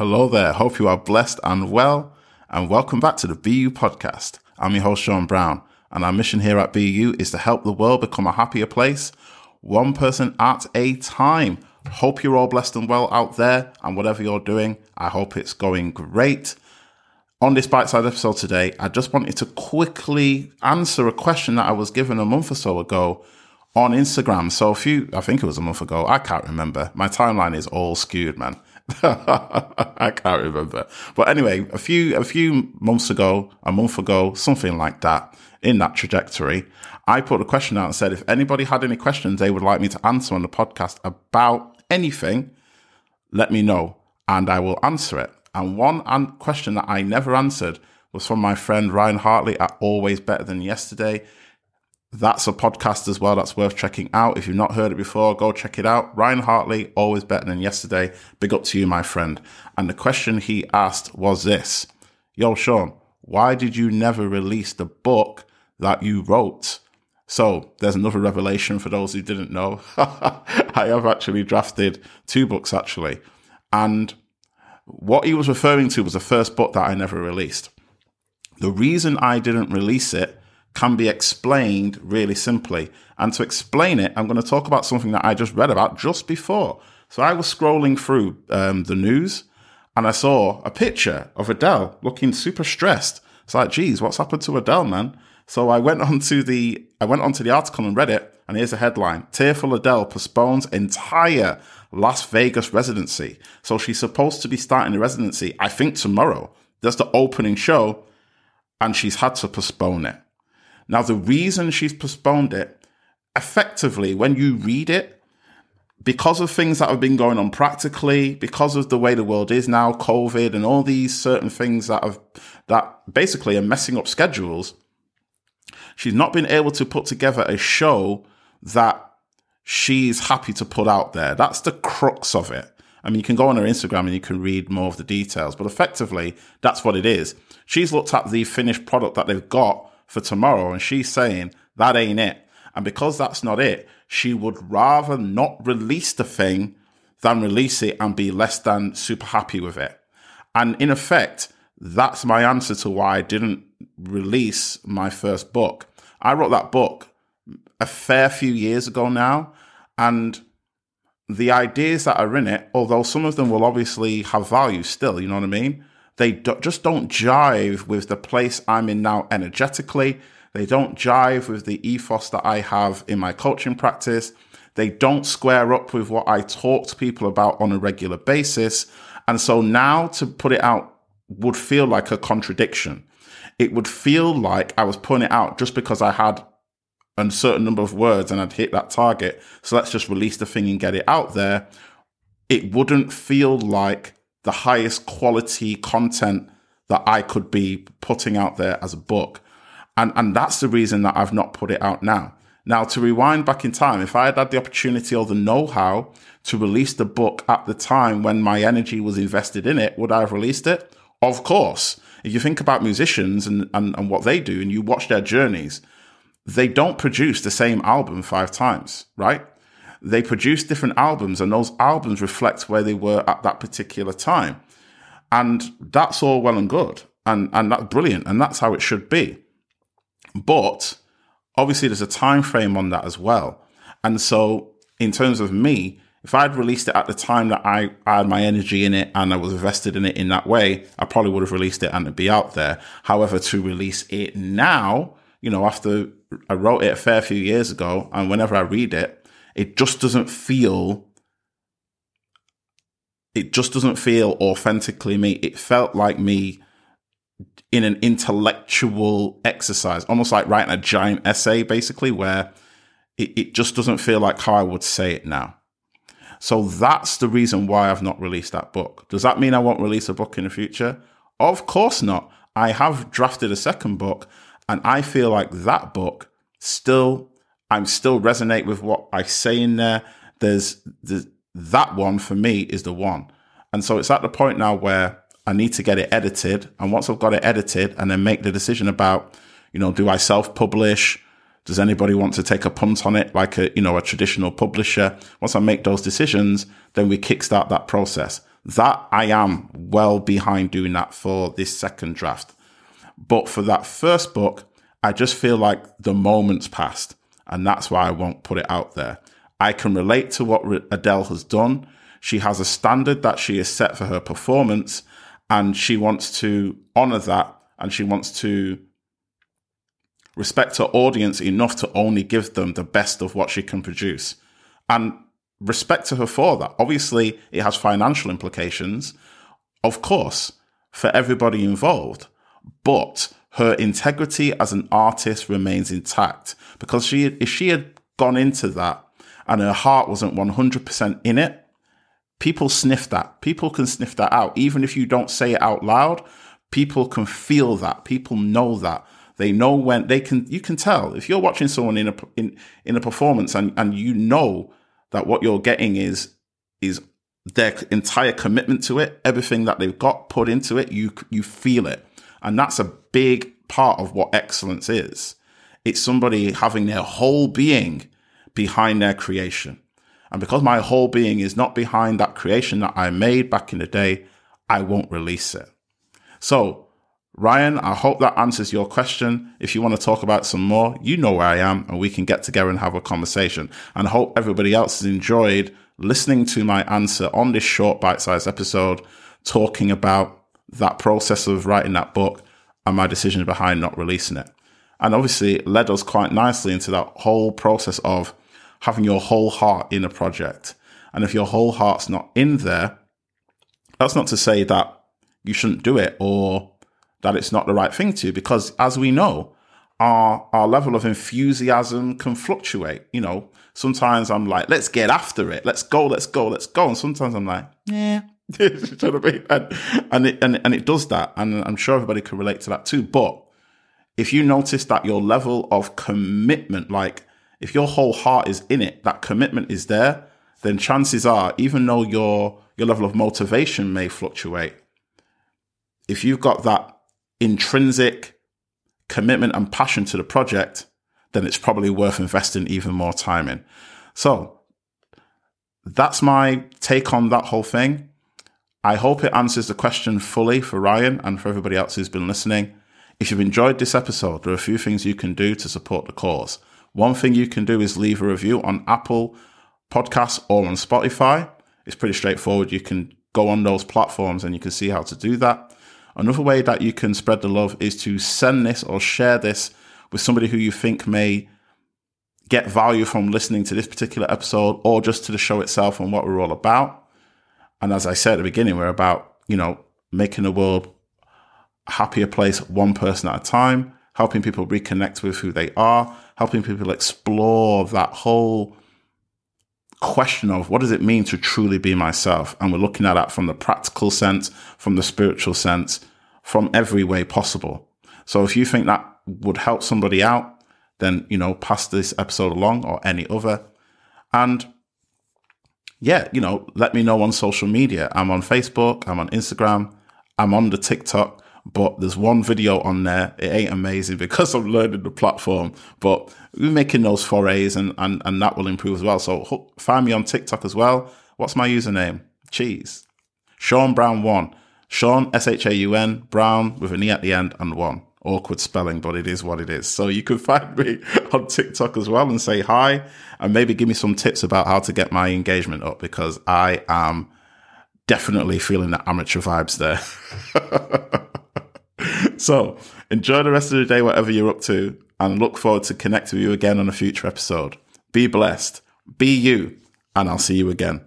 Hello there. Hope you are blessed and well, and welcome back to the BU podcast. I'm your host, Shaun Browne, and our mission here at BU is to help the world become a happier place, one person at a time. Hope you're all blessed and well out there, and whatever you're doing, I hope it's going great. On this bite sized episode today, I just wanted to quickly answer a question that I was given a month or so ago on Instagram. So a few, I think it was a month ago, I can't remember. My timeline is all skewed, man. I can't remember. But anyway, a few a few months ago, a month ago, something like that, in that trajectory, I put a question out and said if anybody had any questions they would like me to answer on the podcast about anything, let me know and I will answer it. And one an- question that I never answered was from my friend Ryan Hartley at Always Better Than Yesterday. That's a podcast as well that's worth checking out. If you've not heard it before, go check it out. Ryan Hartley, always better than yesterday. Big up to you, my friend. And the question he asked was this Yo, Shaun, why did you never release the book that you wrote? So there's another revelation for those who didn't know. I have actually drafted two books, actually. And what he was referring to was the first book that I never released. The reason I didn't release it can be explained really simply. And to explain it, I'm going to talk about something that I just read about just before. So I was scrolling through um, the news and I saw a picture of Adele looking super stressed. It's like, geez, what's happened to Adele, man? So I went onto the I went onto the article and read it, and here's a headline: Tearful Adele postpones entire Las Vegas residency. So she's supposed to be starting the residency, I think tomorrow. That's the opening show, and she's had to postpone it. Now, the reason she's postponed it, effectively, when you read it, because of things that have been going on practically, because of the way the world is now, COVID and all these certain things that have that basically are messing up schedules, she's not been able to put together a show that she's happy to put out there. That's the crux of it. I mean, you can go on her Instagram and you can read more of the details, but effectively, that's what it is. She's looked at the finished product that they've got for tomorrow. And she's saying that ain't it. And because that's not it, she would rather not release the thing than release it and be less than super happy with it. And in effect, that's my answer to why I didn't release my first book. I wrote that book a fair few years ago now. And the ideas that are in it, although some of them will obviously have value still, you know what I mean? They do, just don't jive with the place I'm in now energetically. They don't jive with the ethos that I have in my coaching practice. They don't square up with what I talk to people about on a regular basis. And so now to put it out would feel like a contradiction. It would feel like I was putting it out just because I had a certain number of words and I'd hit that target. So let's just release the thing and get it out there. It wouldn't feel like the highest quality content that I could be putting out there as a book. And, and that's the reason that I've not put it out now. Now, to rewind back in time, if I had had the opportunity or the know how to release the book at the time when my energy was invested in it, would I have released it? Of course. If you think about musicians and, and, and what they do and you watch their journeys, they don't produce the same album five times, right? They produce different albums and those albums reflect where they were at that particular time. And that's all well and good. And, and that's brilliant. And that's how it should be. But obviously there's a time frame on that as well. And so in terms of me, if I'd released it at the time that I, I, had my energy in it and I was invested in it in that way, I probably would have released it and it'd be out there. However, to release it now, you know, after I wrote it a fair few years ago and whenever I read it, it just doesn't feel it just doesn't feel authentically me. It felt like me in an intellectual exercise, almost like writing a giant essay, basically, where it, it just doesn't feel like how I would say it now. So that's the reason why I've not released that book. Does that mean I won't release a book in the future? Of course not. I have drafted a second book, and I feel like that book still I'm still resonate with what I say in there. There's, the that one for me is the one. And so it's at the point now where I need to get it edited. And once I've got it edited and then make the decision about, you know, do I self publish? Does anybody want to take a punt on it like a, you know, a traditional publisher? Once I make those decisions, then we kickstart that process. That I am well behind doing that for this second draft. But for that first book, I just feel like the moment's passed. And that's why I won't put it out there. I can relate to what Adele has done. She has a standard that she has set for her performance, and she wants to honor that and she wants to respect her audience enough to only give them the best of what she can produce. And respect to her for that. Obviously, it has financial implications, of course, for everybody involved, but her integrity as an artist remains intact because she, if she had gone into that and her heart wasn't 100% in it, people sniff that. People can sniff that out. Even if you don't say it out loud, people can feel that. People know that. They know when they can, you can tell if you're watching someone in a, in, in a performance and, and you know that what you're getting is, is their entire commitment to it, everything that they've got put into it, you, you feel it. And that's a big part of what excellence is. It's somebody having their whole being behind their creation. And because my whole being is not behind that creation that I made back in the day, I won't release it. So, Ryan, I hope that answers your question. If you want to talk about some more, you know where I am and we can get together and have a conversation. And I hope everybody else has enjoyed listening to my answer on this short bite sized episode, talking about that process of writing that book and my decision behind not releasing it. And obviously, it led us quite nicely into that whole process of having your whole heart in a project. And if your whole heart's not in there, that's not to say that you shouldn't do it or that it's not the right thing to, because as we know, our our level of enthusiasm can fluctuate. You know, sometimes I'm like, let's get after it, let's go, let's go, let's go, and sometimes I'm like, yeah. you know what I mean? And, and it and, and it does that, and I'm sure everybody can relate to that too. But if you notice that your level of commitment, like if your whole heart is in it, that commitment is there, then chances are, even though your your level of motivation may fluctuate, if you've got that intrinsic commitment and passion to the project, then it's probably worth investing even more time in. So that's my take on that whole thing. I hope it answers the question fully for Ryan and for everybody else who's been listening. If you've enjoyed this episode, there are a few things you can do to support the cause. One thing you can do is leave a review on Apple Podcasts or on Spotify. It's pretty straightforward. You can go on those platforms and you can see how to do that. Another way that you can spread the love is to send this or share this with somebody who you think may get value from listening to this particular episode or just to the show itself and what we're all about. And as I said at the beginning, we're about, you know, making the world a happier place one person at a time, helping people reconnect with who they are, helping people explore that whole question of what does it mean to truly be myself? And we're looking at that from the practical sense, from the spiritual sense, from every way possible. So if you think that would help somebody out, then, you know, pass this episode along or any other. And yeah, you know, let me know on social media. I'm on Facebook, I'm on Instagram, I'm on the TikTok but there's one video on there. It ain't amazing because I'm learning the platform, but we're making those forays and, and, and that will improve as well. So find me on TikTok as well. What's my username? Cheese. Shaun Browne one. Shaun, S H A U N, Browne with an E at the end and one. Awkward spelling, but it is what it is. So you can find me on TikTok as well and say hi and maybe give me some tips about how to get my engagement up because I am definitely feeling the amateur vibes there. so enjoy the rest of the day, whatever you're up to, and look forward to connecting with you again on a future episode. Be blessed, be you, and I'll see you again.